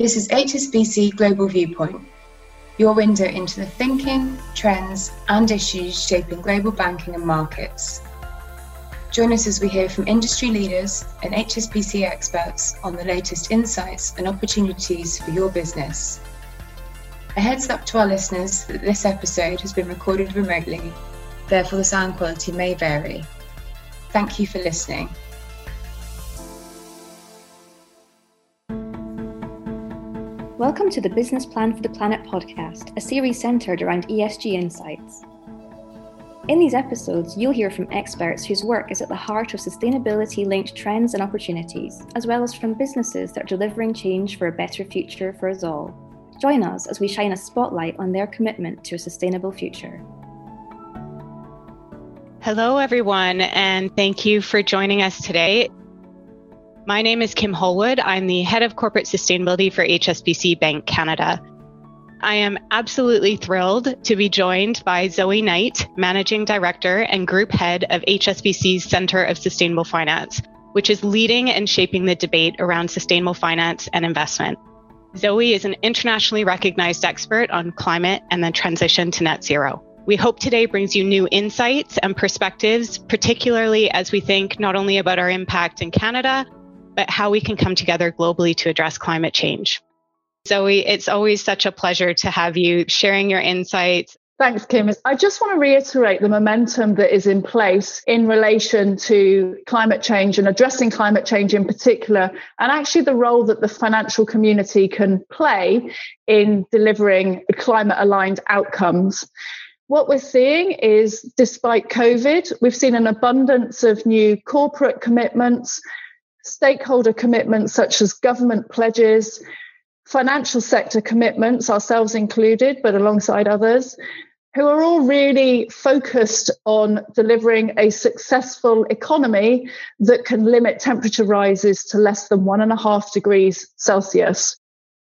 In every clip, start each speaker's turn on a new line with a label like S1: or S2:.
S1: This is HSBC Global Viewpoint, your window into the thinking, trends, and issues shaping global banking and markets. Join us as we hear from industry leaders and HSBC experts on the latest insights and opportunities for your business. A heads up to our listeners that this episode has been recorded remotely, therefore, the sound quality may vary. Thank you for listening.
S2: Welcome to the Business Plan for the Planet podcast, a series centered around ESG insights. In these episodes, you'll hear from experts whose work is at the heart of sustainability linked trends and opportunities, as well as from businesses that are delivering change for a better future for us all. Join us as we shine a spotlight on their commitment to a sustainable future.
S3: Hello, everyone, and thank you for joining us today. My name is Kim Holwood. I'm the head of corporate sustainability for HSBC Bank Canada. I am absolutely thrilled to be joined by Zoe Knight, Managing Director and Group Head of HSBC's Center of Sustainable Finance, which is leading and shaping the debate around sustainable finance and investment. Zoe is an internationally recognized expert on climate and the transition to net zero. We hope today brings you new insights and perspectives, particularly as we think not only about our impact in Canada, how we can come together globally to address climate change. Zoe, it's always such a pleasure to have you sharing your insights.
S4: Thanks, Kim. I just want to reiterate the momentum that is in place in relation to climate change and addressing climate change in particular, and actually the role that the financial community can play in delivering climate aligned outcomes. What we're seeing is, despite COVID, we've seen an abundance of new corporate commitments stakeholder commitments such as government pledges, financial sector commitments, ourselves included, but alongside others, who are all really focused on delivering a successful economy that can limit temperature rises to less than one and a half degrees Celsius.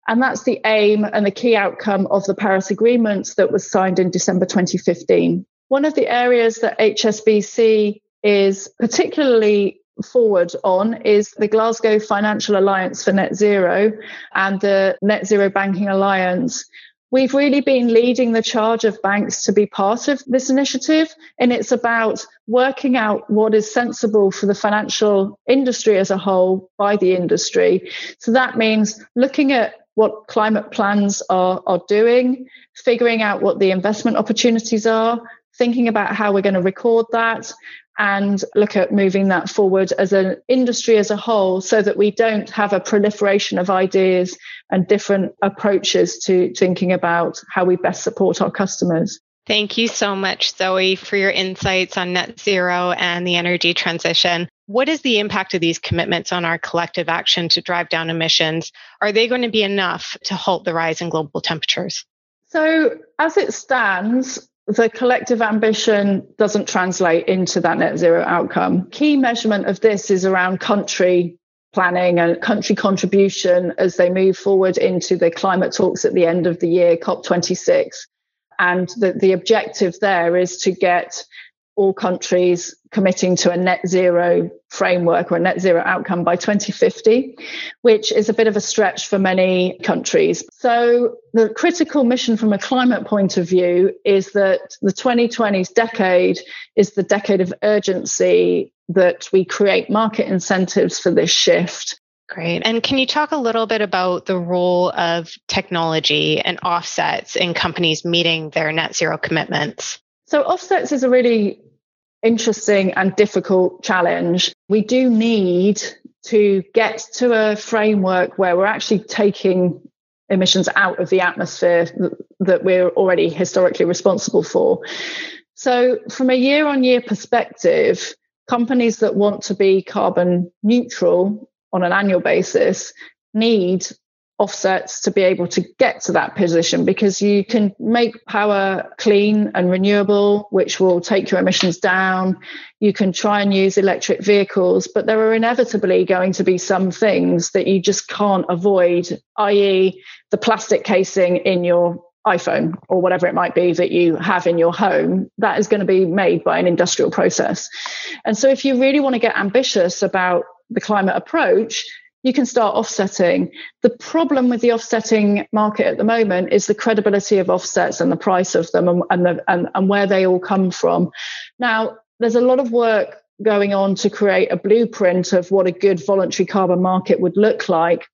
S4: And that's the aim and the key outcome of the Paris Agreement that was signed in December 2015. One of the areas that HSBC is particularly forward on is the Glasgow Financial Alliance for Net Zero and the Net Zero Banking Alliance. We've really been leading the charge of banks to be part of this initiative, and it's about working out what is sensible for the financial industry as a whole by the industry. So that means looking at what climate plans are, are doing, figuring out what the investment opportunities are, thinking about how we're going to record that, and look at moving that forward as an industry as a whole so that we don't have a proliferation of ideas and different approaches to thinking about how we best support our customers.
S3: Thank you so much, Zoe, for your insights on net zero and the energy transition. What is the impact of these commitments on our collective action to drive down emissions? Are they going to be enough to halt the rise in global temperatures?
S4: So, as it stands, the collective ambition doesn't translate into that net zero outcome. Key measurement of this is around country planning and country contribution as they move forward into the climate talks at the end of the year, COP26. And the, the objective there is to get all countries committing to a net zero framework or a net zero outcome by 2050, which is a bit of a stretch for many countries. So, the critical mission from a climate point of view is that the 2020s decade is the decade of urgency that we create market incentives for this shift.
S3: Great. And can you talk a little bit about the role of technology and offsets in companies meeting their net zero commitments?
S4: So, offsets is a really interesting and difficult challenge. We do need to get to a framework where we're actually taking emissions out of the atmosphere that we're already historically responsible for. So, from a year on year perspective, companies that want to be carbon neutral on an annual basis need offsets to be able to get to that position because you can make power clean and renewable, which will take your emissions down. You can try and use electric vehicles, but there are inevitably going to be some things that you just can't avoid, i.e., the plastic casing in your iPhone or whatever it might be that you have in your home, that is going to be made by an industrial process. And so, if you really want to get ambitious about the climate approach, you can start offsetting. The problem with the offsetting market at the moment is the credibility of offsets and the price of them and, and, the, and, and where they all come from. Now, there's a lot of work going on to create a blueprint of what a good voluntary carbon market would look like.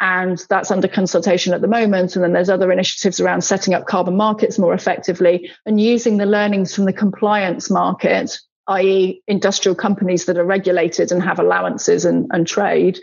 S4: And that's under consultation at the moment. And then there's other initiatives around setting up carbon markets more effectively and using the learnings from the compliance market i.e., industrial companies that are regulated and have allowances and, and trade,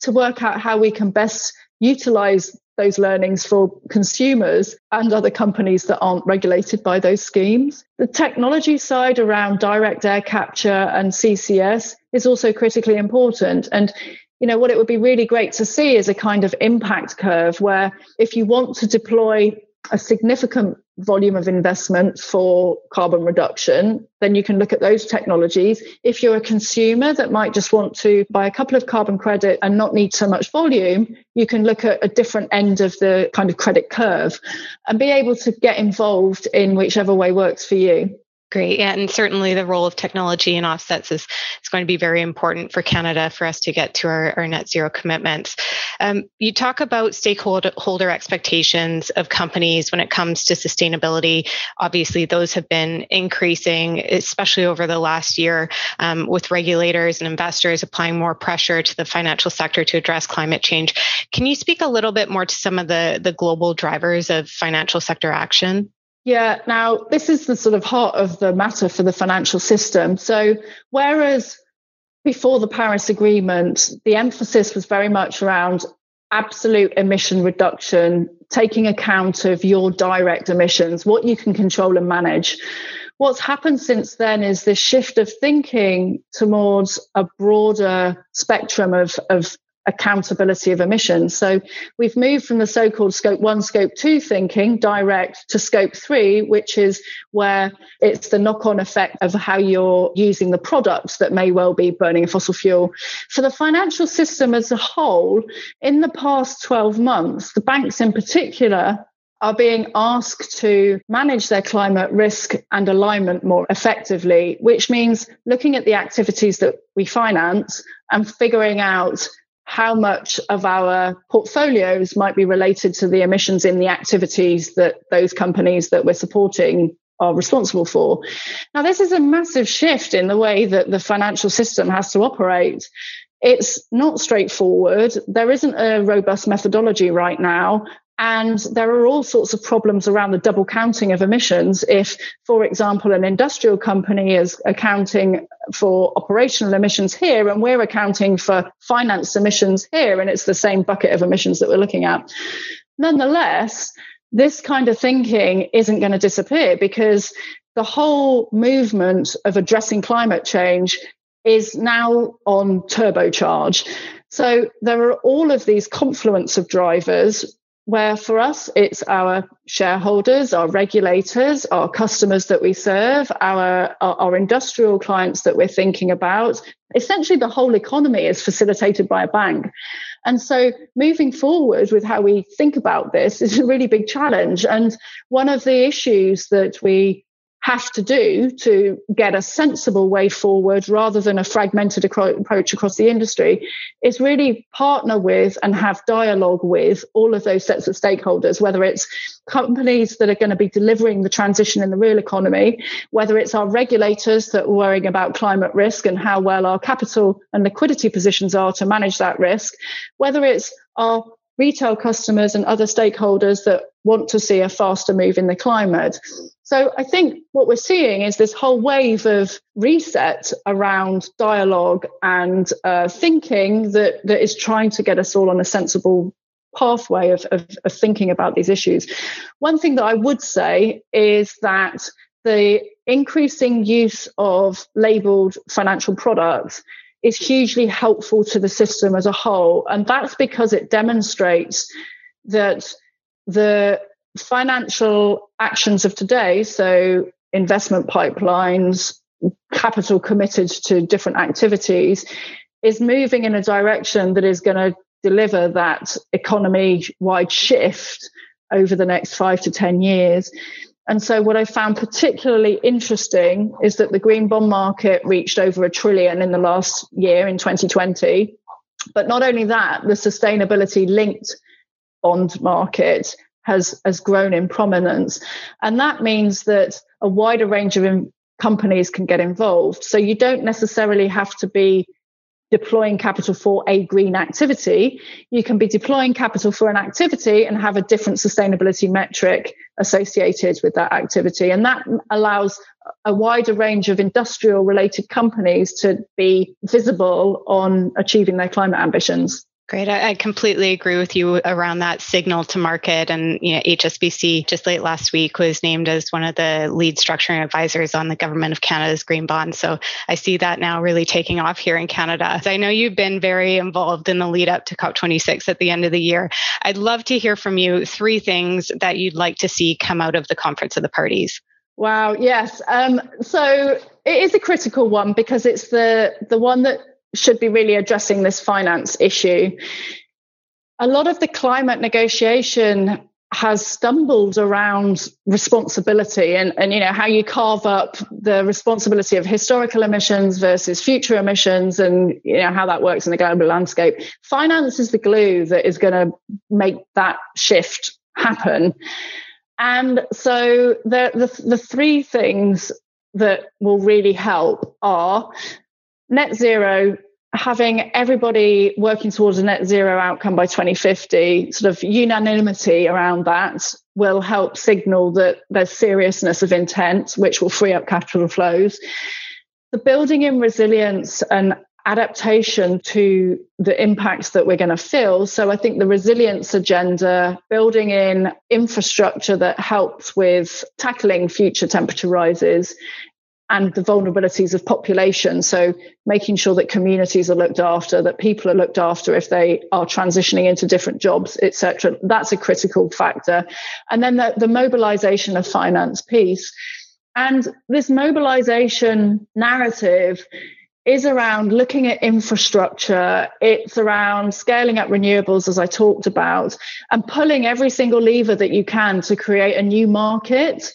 S4: to work out how we can best utilize those learnings for consumers and other companies that aren't regulated by those schemes. The technology side around direct air capture and CCS is also critically important. And you know what it would be really great to see is a kind of impact curve where if you want to deploy a significant volume of investment for carbon reduction, then you can look at those technologies. If you're a consumer that might just want to buy a couple of carbon credit and not need so much volume, you can look at a different end of the kind of credit curve and be able to get involved in whichever way works for you.
S3: Great. Yeah, and certainly the role of technology and offsets is, is going to be very important for Canada for us to get to our, our net zero commitments. Um, you talk about stakeholder expectations of companies when it comes to sustainability. Obviously, those have been increasing, especially over the last year, um, with regulators and investors applying more pressure to the financial sector to address climate change. Can you speak a little bit more to some of the, the global drivers of financial sector action?
S4: Yeah, now this is the sort of heart of the matter for the financial system. So, whereas before the Paris Agreement, the emphasis was very much around absolute emission reduction, taking account of your direct emissions, what you can control and manage. What's happened since then is this shift of thinking towards a broader spectrum of, of accountability of emissions. So we've moved from the so called scope one, scope two thinking direct to scope three, which is where it's the knock on effect of how you're using the products that may well be burning a fossil fuel. For the financial system as a whole, in the past 12 months, the banks in particular are being asked to manage their climate risk and alignment more effectively, which means looking at the activities that we finance and figuring out how much of our portfolios might be related to the emissions in the activities that those companies that we're supporting are responsible for. Now, this is a massive shift in the way that the financial system has to operate. It's not straightforward. There isn't a robust methodology right now. And there are all sorts of problems around the double counting of emissions. If, for example, an industrial company is accounting for operational emissions here and we're accounting for finance emissions here, and it's the same bucket of emissions that we're looking at. Nonetheless, this kind of thinking isn't going to disappear because the whole movement of addressing climate change is now on turbocharge. So there are all of these confluence of drivers where for us it's our shareholders, our regulators, our customers that we serve, our, our, our, industrial clients that we're thinking about. Essentially, the whole economy is facilitated by a bank. And so, moving forward with how we think about this is a really big challenge. And one of the issues that we have to do to get a sensible way forward rather than a fragmented approach across the industry is really partner with and have dialogue with all of those sets of stakeholders, whether it's companies that are going to be delivering the transition in the real economy, whether it's our regulators that are worrying about climate risk and how well our capital and liquidity positions are to manage that risk, whether it's our retail customers and other stakeholders that want to see a faster move in the climate. So I think what we're seeing is this whole wave of reset around dialogue and uh, thinking that, that is trying to get us all on a sensible pathway of, of, of thinking about these issues. One thing that I would say is that the increasing use of labeled financial products is hugely helpful to the system as a whole. And that's because it demonstrates that the financial actions of today, so investment pipelines, capital committed to different activities, is moving in a direction that is going to deliver that economy wide shift over the next five to 10 years. And so, what I found particularly interesting is that the green bond market reached over a trillion in the last year in 2020. But not only that, the sustainability linked bond market has, has grown in prominence. And that means that a wider range of in- companies can get involved. So you don't necessarily have to be deploying capital for a green activity. You can be deploying capital for an activity and have a different sustainability metric associated with that activity. And that allows a wider range of industrial related companies to be visible on achieving their climate ambitions.
S3: Great. I, completely agree with you around that signal to market. And you know, HSBC just late last week was named as one of the lead structuring advisors on the Government of Canada's green bond. So I see that now really taking off here in Canada. I know you've been very involved in the lead up to COP26 at the end of the year. I'd love to hear from you three things that you'd like to see come out of the Conference of the Parties.
S4: Wow. Yes. Um, so it is a critical one because it's the the one that should be really addressing this finance issue. A lot of the climate negotiation has stumbled around responsibility and, and you know how you carve up the responsibility of historical emissions versus future emissions and you know how that works in the global landscape finance is the glue that is going to make that shift happen and so the, the the three things that will really help are net zero having everybody working towards a net zero outcome by 2050 sort of unanimity around that will help signal that there's seriousness of intent which will free up capital flows the building in resilience and adaptation to the impacts that we're going to feel. So I think the resilience agenda, building in infrastructure that helps with tackling future temperature rises and the vulnerabilities of population. So making sure that communities are looked after, that people are looked after if they are transitioning into different jobs, etc. That's a critical factor. And then the, the mobilization of finance piece. And this mobilization narrative is around looking at infrastructure. It's around scaling up renewables, as I talked about, and pulling every single lever that you can to create a new market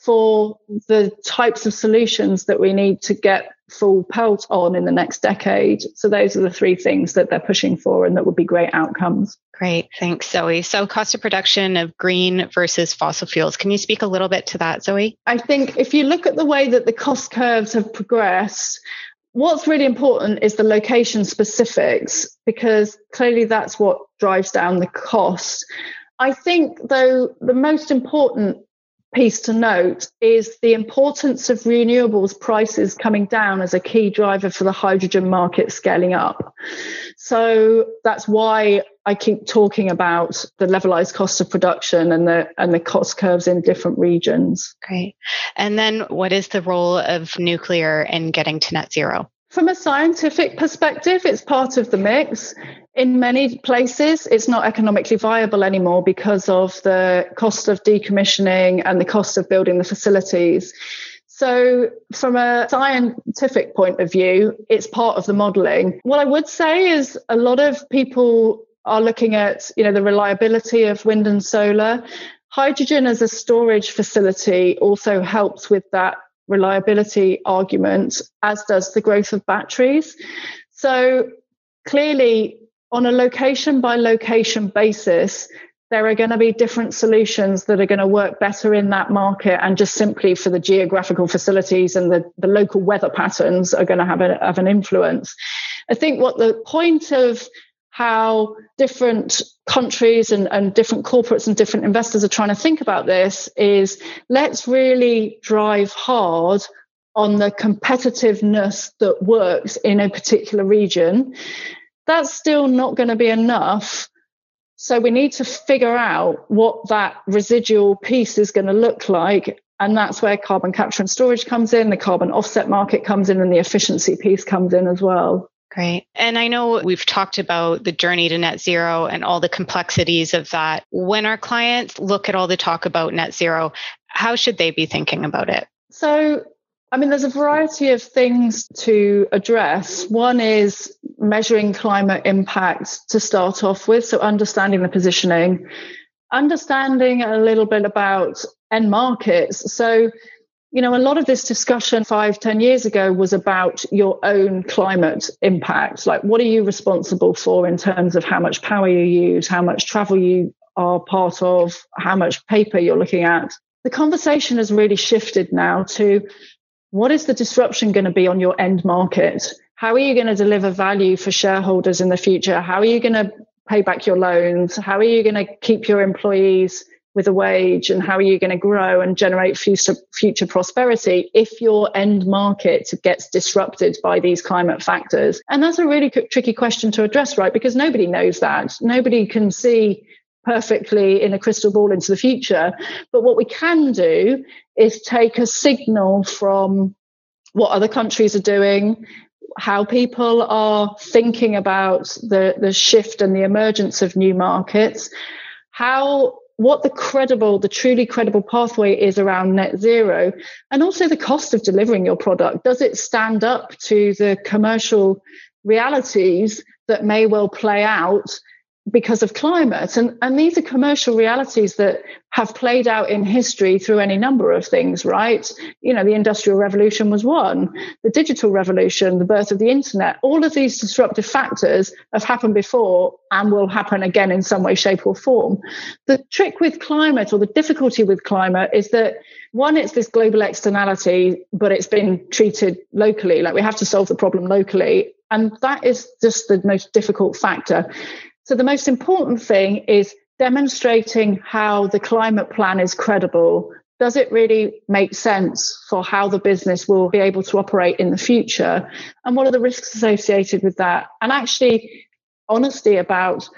S4: for the types of solutions that we need to get full pelt on in the next decade. So those are the three things that they're pushing for and that would be great outcomes.
S3: Great. Thanks, Zoe. So cost of production of green versus fossil fuels. Can you speak a little bit to that, Zoe?
S4: I think if you look at the way that the cost curves have progressed, what's really important is the location specifics because clearly that's what drives down the cost. I think, though, the most important piece to note is the importance of renewables prices coming down as a key driver for the hydrogen market scaling up. So that's why I keep talking about the levelized cost of production and the and the cost curves in different regions.
S3: Great. And then what is the role of nuclear in getting to net zero?
S4: From a scientific perspective, it's part of the mix. In many places, it's not economically viable anymore because of the cost of decommissioning and the cost of building the facilities. So, from a scientific point of view, it's part of the modeling. What I would say is a lot of people are looking at, you know, the reliability of wind and solar. Hydrogen as a storage facility also helps with that reliability argument, as does the growth of batteries. So clearly, on a location by location basis, there are going to be different solutions that are going to work better in that market and just simply for the geographical facilities and the, the local weather patterns are going to have, a, have an influence. I think what the point of how different countries and, and different corporates and different investors are trying to think about this is let's really drive hard on the competitiveness that works in a particular region. That's still not going to be enough. So we need to figure out what that residual piece is going to look like. And that's where carbon capture and storage comes in, the carbon offset market comes in, and the efficiency piece comes in as well.
S3: Great. And I know we've talked about the journey to net zero and all the complexities of that. When our clients look at all the talk about net zero, how should they be thinking about it?
S4: So, I mean, there's a variety of things to address. One is measuring climate impact to start off with. So, understanding the positioning, understanding a little bit about end markets. So, you know, a lot of this discussion five, ten years ago was about your own climate impact. Like, what are you responsible for in terms of how much power you use, how much travel you are part of, how much paper you're looking at? The conversation has really shifted now to what is the disruption going to be on your end market? How are you going to deliver value for shareholders in the future? How are you going to pay back your loans? How are you going to keep your employees with a wage and how are you going to grow and generate future, future prosperity if your end market gets disrupted by these climate factors? And that's a really tricky question to address, right? Because nobody knows that. Nobody can see perfectly in a crystal ball into the future. But what we can do is take a signal from what other countries are doing, how people are thinking about the, the shift and the emergence of new markets, how what the credible, the truly credible pathway is around net zero, and also the cost of delivering your product. Does it stand up to the commercial realities that may well play out because of climate. And, and these are commercial realities that have played out in history through any number of things, right? You know, the Industrial Revolution was one, the digital revolution, the birth of the internet, all of these disruptive factors have happened before and will happen again in some way, shape, or form. The trick with climate or the difficulty with climate is that one, it's this global externality, but it's been treated locally. Like we have to solve the problem locally. And that is just the most difficult factor. So the most important thing is demonstrating how the climate plan is credible. Does it really make sense for how the business will be able to operate in the future? And what are the risks associated with that? And actually, honesty about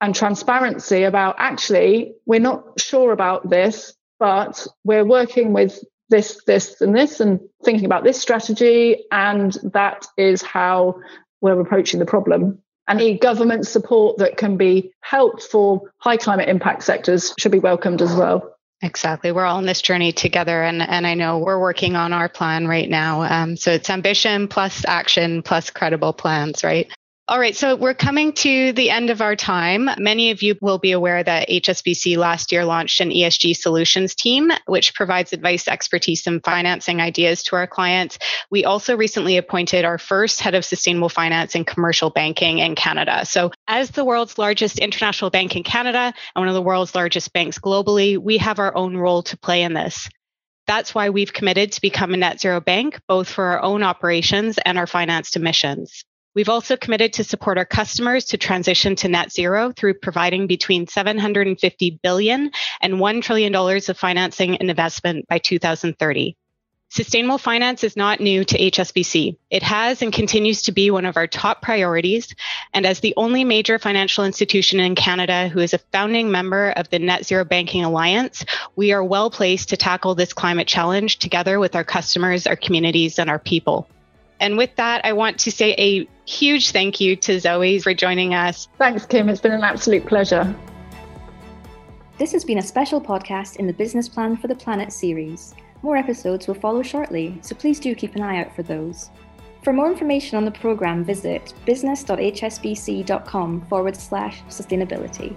S4: and transparency about actually, we're not sure about this, but we're working with this, this, and this, and thinking about this strategy. And that is how we're approaching the problem. Any government support that can be helped for high climate impact sectors should be welcomed as well.
S3: Exactly. We're all in this journey together. And, and I know we're working on our plan right now. Um, so it's ambition plus action plus credible plans, right? All right, so we're coming to the end of our time. Many of you will be aware that HSBC last year launched an ESG solutions team, which provides advice, expertise, and financing ideas to our clients. We also recently appointed our first head of sustainable finance and commercial banking in Canada. So, as the world's largest international bank in Canada and one of the world's largest banks globally, we have our own role to play in this. That's why we've committed to become a net zero bank, both for our own operations and our financed emissions. We've also committed to support our customers to transition to net zero through providing between 750 billion and $1 trillion of financing and investment by 2030. Sustainable finance is not new to HSBC. It has and continues to be one of our top priorities. And as the only major financial institution in Canada who is a founding member of the Net Zero Banking Alliance, we are well placed to tackle this climate challenge together with our customers, our communities, and our people. And with that, I want to say a huge thank you to Zoe for joining us.
S4: Thanks, Kim. It's been an absolute pleasure.
S2: This has been a special podcast in the Business Plan for the Planet series. More episodes will follow shortly, so please do keep an eye out for those. For more information on the programme, visit business.hsbc.com forward slash sustainability.